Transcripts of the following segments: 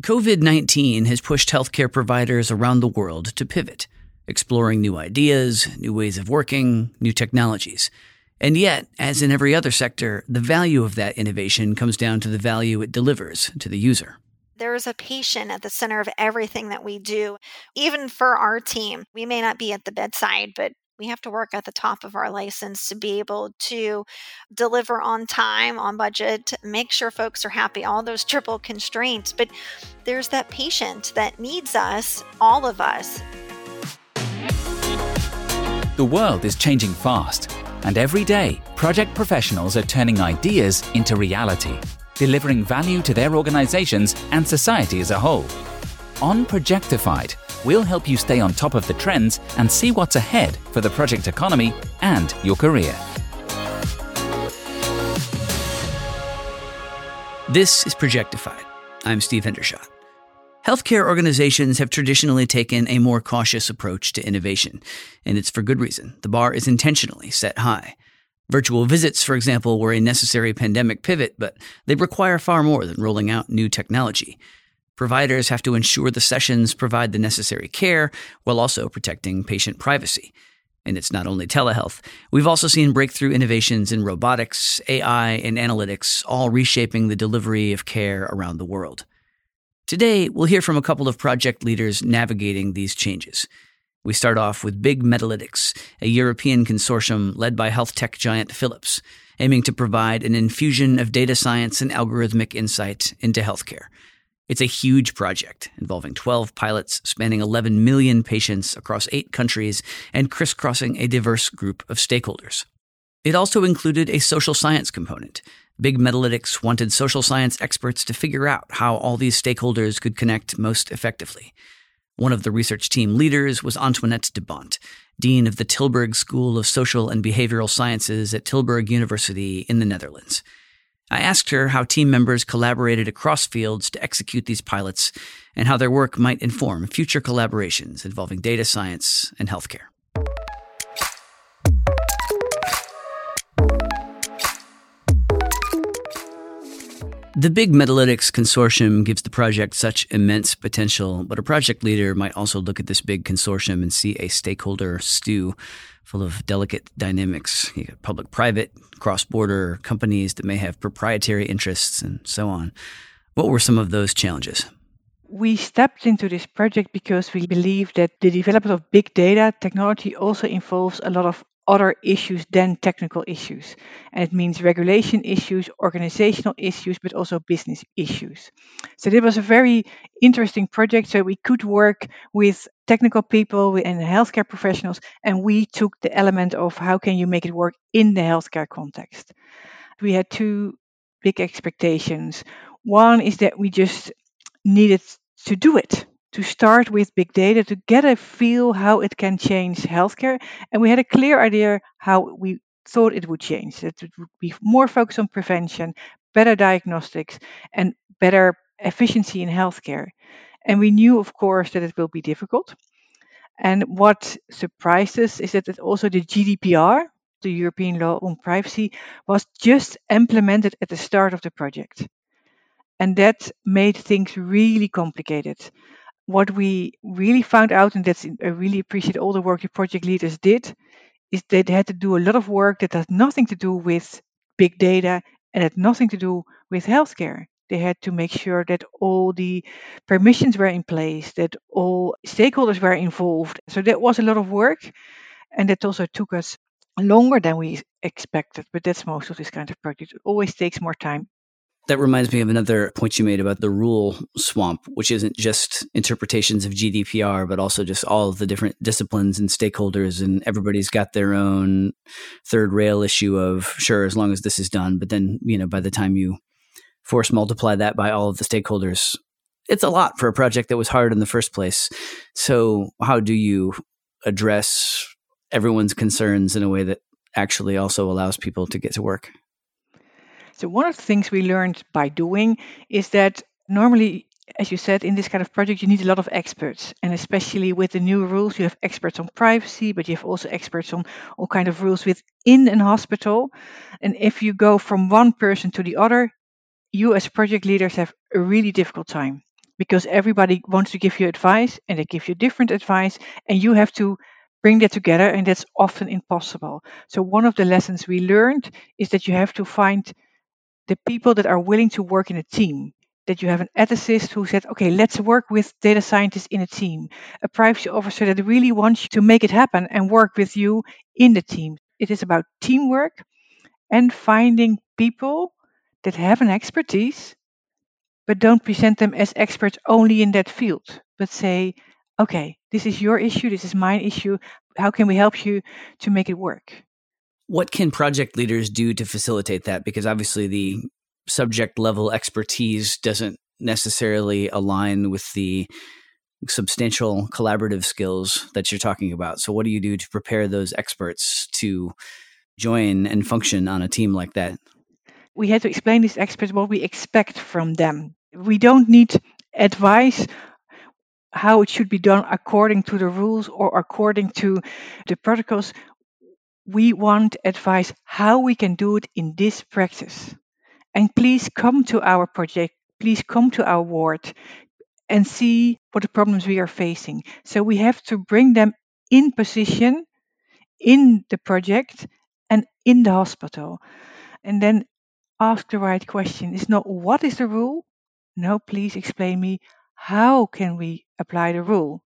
COVID 19 has pushed healthcare providers around the world to pivot, exploring new ideas, new ways of working, new technologies. And yet, as in every other sector, the value of that innovation comes down to the value it delivers to the user. There is a patient at the center of everything that we do. Even for our team, we may not be at the bedside, but we have to work at the top of our license to be able to deliver on time, on budget, make sure folks are happy, all those triple constraints. But there's that patient that needs us, all of us. The world is changing fast, and every day, project professionals are turning ideas into reality, delivering value to their organizations and society as a whole. On Projectified, we'll help you stay on top of the trends and see what's ahead for the project economy and your career. This is Projectified. I'm Steve Hendershot. Healthcare organizations have traditionally taken a more cautious approach to innovation, and it's for good reason. The bar is intentionally set high. Virtual visits, for example, were a necessary pandemic pivot, but they require far more than rolling out new technology. Providers have to ensure the sessions provide the necessary care while also protecting patient privacy. And it's not only telehealth. We've also seen breakthrough innovations in robotics, AI, and analytics, all reshaping the delivery of care around the world. Today, we'll hear from a couple of project leaders navigating these changes. We start off with BigMedilytics, a European consortium led by health tech giant Philips, aiming to provide an infusion of data science and algorithmic insight into healthcare. It's a huge project involving 12 pilots spanning 11 million patients across eight countries and crisscrossing a diverse group of stakeholders. It also included a social science component. BigMedilytics wanted social science experts to figure out how all these stakeholders could connect most effectively. One of the research team leaders was Antoinette de Bont, Dean of the Tilburg School of Social and Behavioral Sciences at Tilburg University in the Netherlands. I asked her how team members collaborated across fields to execute these pilots and how their work might inform future collaborations involving data science and healthcare. The BigMedilytics Consortium gives the project such immense potential, but a project leader might also look at this big consortium and see a stakeholder stew full of delicate dynamics, public private, cross border companies that may have proprietary interests, and so on. What were some of those challenges? We stepped into this project because we believe that the development of big data technology also involves a lot of other issues than technical issues. And it means regulation issues, organizational issues, but also business issues. So it was a very interesting project. So we could work with technical people and healthcare professionals, and we took the element of how can you make it work in the healthcare context. We had two big expectations. One is that we just needed to do it to start with big data to get a feel how it can change healthcare. And we had a clear idea how we thought it would change. That it would be more focused on prevention, better diagnostics, and better efficiency in healthcare. And we knew, of course, that it will be difficult. And what surprised us is that also the GDPR, the European Law on Privacy, was just implemented at the start of the project. And that made things really complicated what we really found out, and that's I really appreciate all the work the project leaders did, is they had to do a lot of work that has nothing to do with big data and had nothing to do with healthcare. They had to make sure that all the permissions were in place, that all stakeholders were involved. So that was a lot of work, and that also took us longer than we expected. But that's most of this kind of project. It always takes more time. That reminds me of another point you made about the rule swamp, which isn't just interpretations of GDPR, but also just all of the different disciplines and stakeholders, and everybody's got their own third rail issue of sure, as long as this is done. But then, you know, by the time you force multiply that by all of the stakeholders, it's a lot for a project that was hard in the first place. So, how do you address everyone's concerns in a way that actually also allows people to get to work? So, one of the things we learned by doing is that normally, as you said, in this kind of project, you need a lot of experts. And especially with the new rules, you have experts on privacy, but you have also experts on all kind of rules within an hospital. And if you go from one person to the other, you as project leaders have a really difficult time because everybody wants to give you advice and they give you different advice and you have to bring that together and that's often impossible so one of the lessons we learned is that you have to find the people that are willing to work in a team that you have an ethicist who said okay let's work with data scientists in a team a privacy officer that really wants to make it happen and work with you in the team it is about teamwork and finding people that have an expertise but don't present them as experts only in that field, but say, okay, this is your issue, this is my issue. How can we help you to make it work? What can project leaders do to facilitate that? Because obviously, the subject level expertise doesn't necessarily align with the substantial collaborative skills that you're talking about. So, what do you do to prepare those experts to join and function on a team like that? We had to explain these experts what we expect from them we don't need advice how it should be done according to the rules or according to the protocols. We want advice how we can do it in this practice. And please come to our project, please come to our ward and see what the problems we are facing. So we have to bring them in position in the project and in the hospital. And then ask the right question. It's not what is the rule, No, please explain me how can we apply the rule?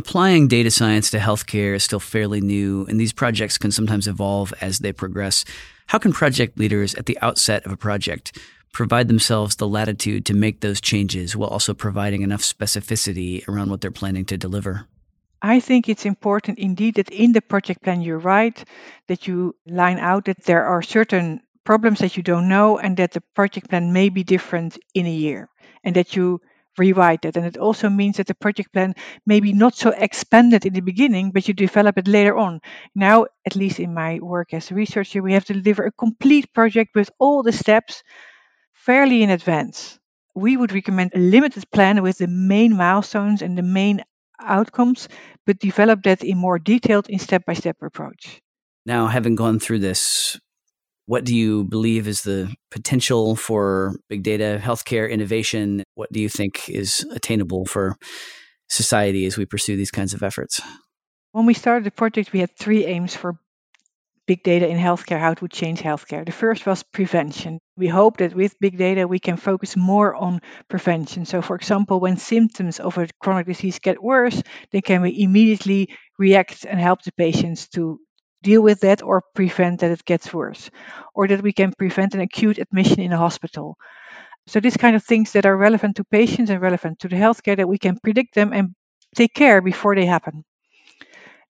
Applying data science to healthcare is still fairly new, and these projects can sometimes evolve as they progress. How can project leaders at the outset of a project provide themselves the latitude to make those changes while also providing enough specificity around what they're planning to deliver? I think it's important indeed that in the project plan you write that you line out that there are certain problems that you don't know and that the project plan may be different in a year and that you rewrite it. And it also means that the project plan may be not so expanded in the beginning, but you develop it later on. Now, at least in my work as a researcher, we have to deliver a complete project with all the steps fairly in advance. We would recommend a limited plan with the main milestones and the main outcomes, but develop that in more detailed in step by step approach. Now, having gone through this what do you believe is the potential for big data healthcare innovation? What do you think is attainable for society as we pursue these kinds of efforts? When we started the project, we had three aims for big data in healthcare, how it would change healthcare. The first was prevention. We hope that with big data, we can focus more on prevention. So, for example, when symptoms of a chronic disease get worse, then can we immediately react and help the patients to deal with that or prevent that it gets worse, or that we can prevent an acute admission in a hospital. So, these kind of things that are relevant to patients and relevant to the healthcare that we can predict them and take care before they happen.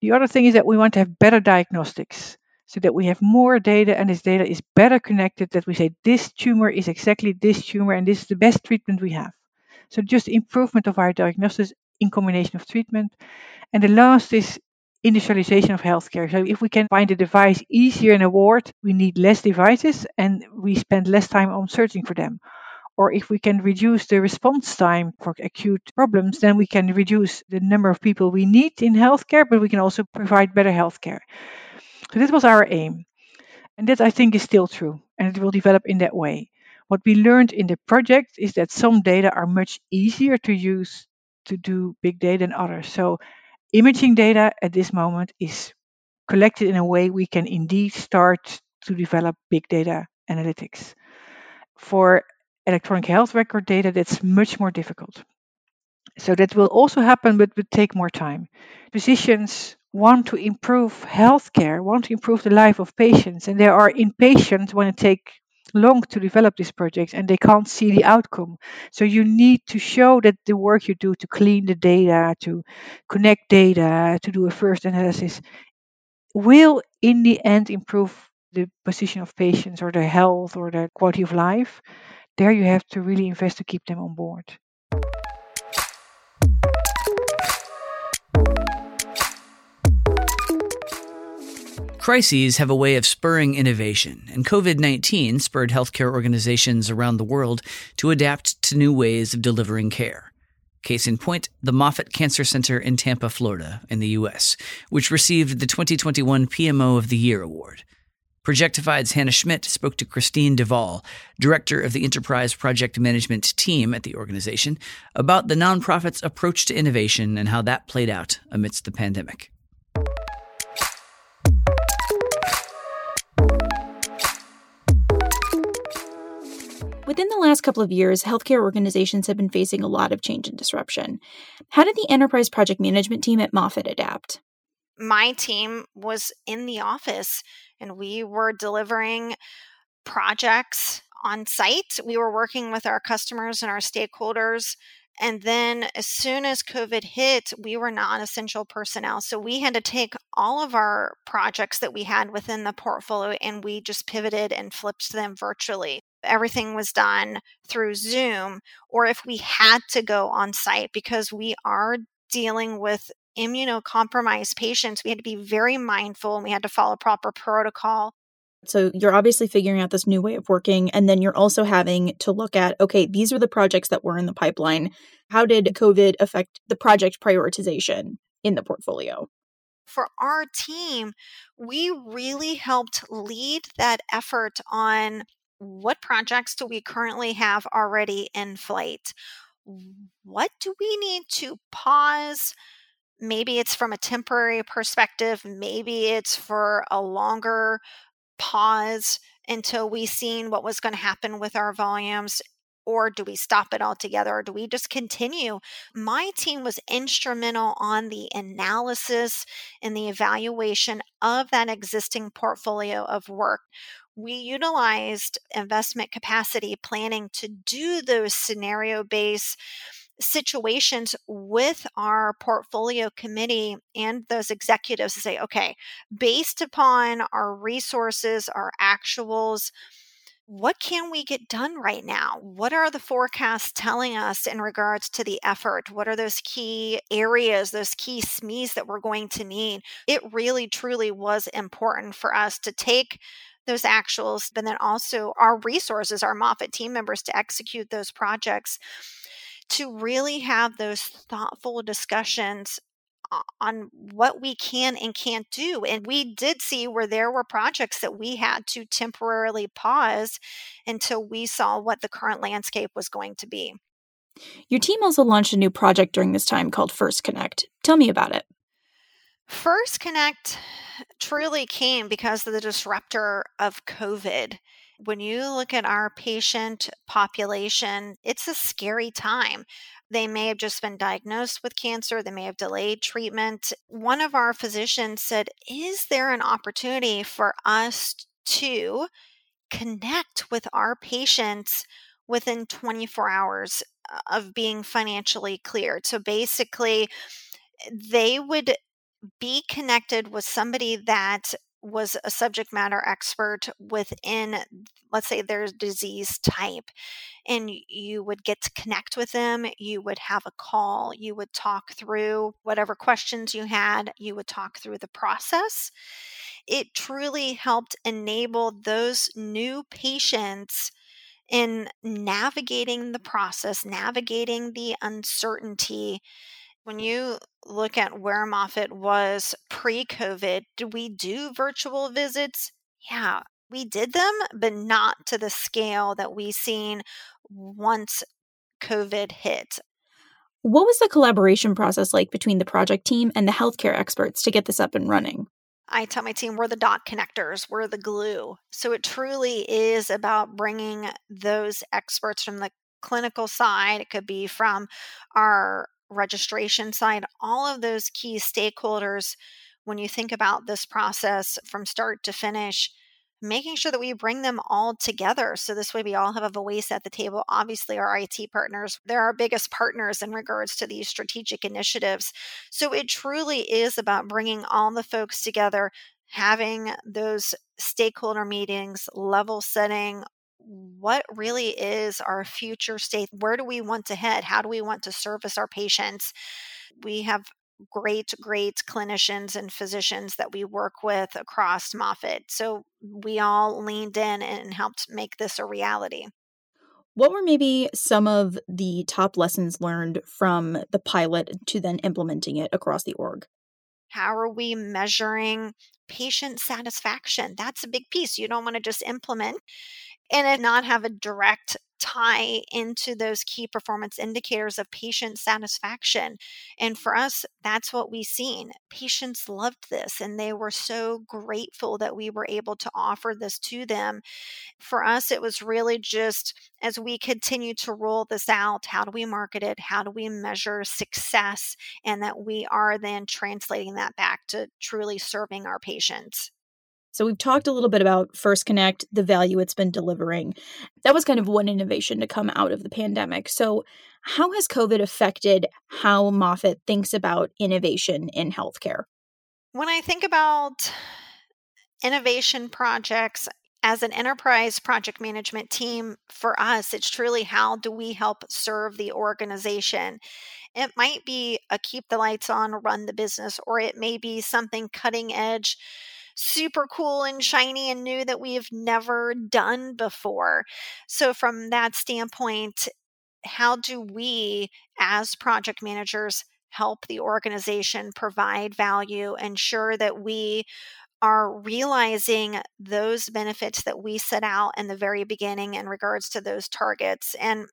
The other thing is that we want to have better diagnostics so that we have more data and this data is better connected that we say this tumor is exactly this tumor and this is the best treatment we have. So just improvement of our diagnosis in combination of treatment. And the last is industrialization of healthcare. So if we can find a device easier in a ward, we need less devices and we spend less time on searching for them. Or if we can reduce the response time for acute problems, then we can reduce the number of people we need in healthcare, but we can also provide better healthcare. So this was our aim. And that I think is still true, and it will develop in that way. What we learned in the project is that some data are much easier to use to do big data than others. So imaging data at this moment is collected in a way we can indeed start to develop big data analytics. For electronic health record data, that's much more difficult. So that will also happen, but will take more time. Physicians want to improve healthcare, want to improve the life of patients, and they are impatient when it takes long to develop these projects and they can't see the outcome. So you need to show that the work you do to clean the data, to connect data, to do a first analysis will in the end improve the position of patients or their health or their quality of life. There you have to really invest to keep them on board. Crises have a way of spurring innovation, and COVID 19 spurred healthcare organizations around the world to adapt to new ways of delivering care. Case in point, the Moffitt Cancer Center in Tampa, Florida, in the U.S., which received the 2021 PMO of the Year award. Projectified's Hannah Schmidt spoke to Christine Duvall, director of the Enterprise Project Management team at the organization, about the nonprofit's approach to innovation and how that played out amidst the pandemic. Within the last couple of years, healthcare organizations have been facing a lot of change and disruption. How did the enterprise project management team at Moffitt adapt? My team was in the office and we were delivering projects on site. We were working with our customers and our stakeholders. And then, as soon as COVID hit, we were non essential personnel. So, we had to take all of our projects that we had within the portfolio and we just pivoted and flipped them virtually everything was done through Zoom, or if we had to go on site because we are dealing with immunocompromised patients, we had to be very mindful and we had to follow proper protocol. So you're obviously figuring out this new way of working. And then you're also having to look at okay, these are the projects that were in the pipeline. How did COVID affect the project prioritization in the portfolio? For our team, we really helped lead that effort on what projects do we currently have already in flight? What do we need to pause? Maybe it's from a temporary perspective, maybe it's for a longer pause until we seen what was going to happen with our volumes or do we stop it altogether or do we just continue? My team was instrumental on the analysis and the evaluation of that existing portfolio of work. We utilized investment capacity planning to do those scenario based situations with our portfolio committee and those executives to say, okay, based upon our resources, our actuals, what can we get done right now? What are the forecasts telling us in regards to the effort? What are those key areas, those key SMEs that we're going to need? It really, truly was important for us to take those actuals, but then also our resources, our Moffitt team members to execute those projects, to really have those thoughtful discussions on what we can and can't do. And we did see where there were projects that we had to temporarily pause until we saw what the current landscape was going to be. Your team also launched a new project during this time called First Connect. Tell me about it. First Connect truly came because of the disruptor of COVID. When you look at our patient population, it's a scary time. They may have just been diagnosed with cancer, they may have delayed treatment. One of our physicians said, Is there an opportunity for us to connect with our patients within 24 hours uh, of being financially cleared? So basically, they would be connected with somebody that was a subject matter expert within let's say their disease type and you would get to connect with them you would have a call you would talk through whatever questions you had you would talk through the process. It truly helped enable those new patients in navigating the process navigating the uncertainty when you look at where Moffitt was pre COVID, did we do virtual visits? Yeah, we did them, but not to the scale that we seen once COVID hit. What was the collaboration process like between the project team and the healthcare experts to get this up and running? I tell my team we're the dot connectors, we're the glue. So it truly is about bringing those experts from the clinical side. It could be from our registration side, all of those key stakeholders, when you think about this process from start to finish, making sure that we bring them all together. So this way we all have a voice at the table. Obviously, our IT partners, they're our biggest partners in regards to these strategic initiatives. So it truly is about bringing all the folks together, having those stakeholder meetings, level setting, what really is our future state? Where do we want to head? How do we want to service our patients? We have great, great clinicians and physicians that we work with across Moffitt. So we all leaned in and helped make this a reality. What were maybe some of the top lessons learned from the pilot to then implementing it across the org? How are we measuring patient satisfaction? That's a big piece. You don't want to just implement and it not have a direct tie into those key performance indicators of patient satisfaction. And for us, that's what we've seen. Patients loved this and they were so grateful that we were able to offer this to them. For us, it was really just as we continue to roll this out, how do we market it? How do we measure success? And that we are then translating that back to truly serving our patients. So we've talked a little bit about First Connect, the value it's been delivering. That was kind of one innovation to come out of the pandemic. So how has COVID affected how Moffitt thinks about innovation in healthcare? When I think about innovation projects as an enterprise project management team, for us, it's truly how do we help serve the organization? It might be a keep the lights on, run the business, or it may be something cutting edge super cool and shiny and new that we've never done before. So, from that standpoint, how do we as project managers help the organization provide value, ensure that we are realizing those benefits that we set out in the very beginning in regards to those targets? And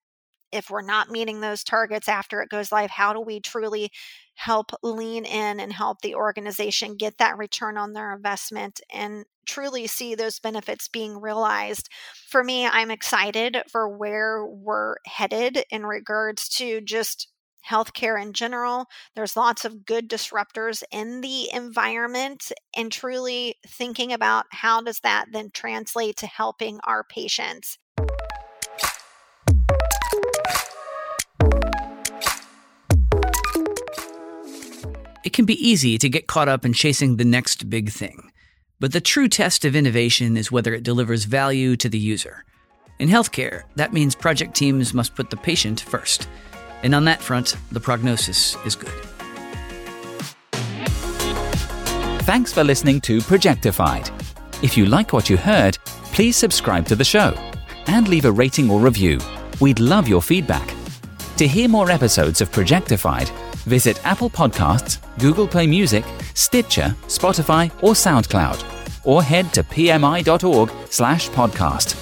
if we're not meeting those targets after it goes live, how do we truly help lean in and help the organization get that return on their investment and truly see those benefits being realized? For me, I'm excited for where we're headed in regards to just healthcare in general. There's lots of good disruptors in the environment and truly thinking about how does that then translate to helping our patients. Can be easy to get caught up in chasing the next big thing. But the true test of innovation is whether it delivers value to the user. In healthcare, that means project teams must put the patient first. And on that front, the prognosis is good. Thanks for listening to Projectified. If you like what you heard, please subscribe to the show and leave a rating or review. We'd love your feedback. To hear more episodes of Projectified, visit Apple Podcasts, Google Play Music, Stitcher, Spotify, or SoundCloud, or head to pmi.org/podcast.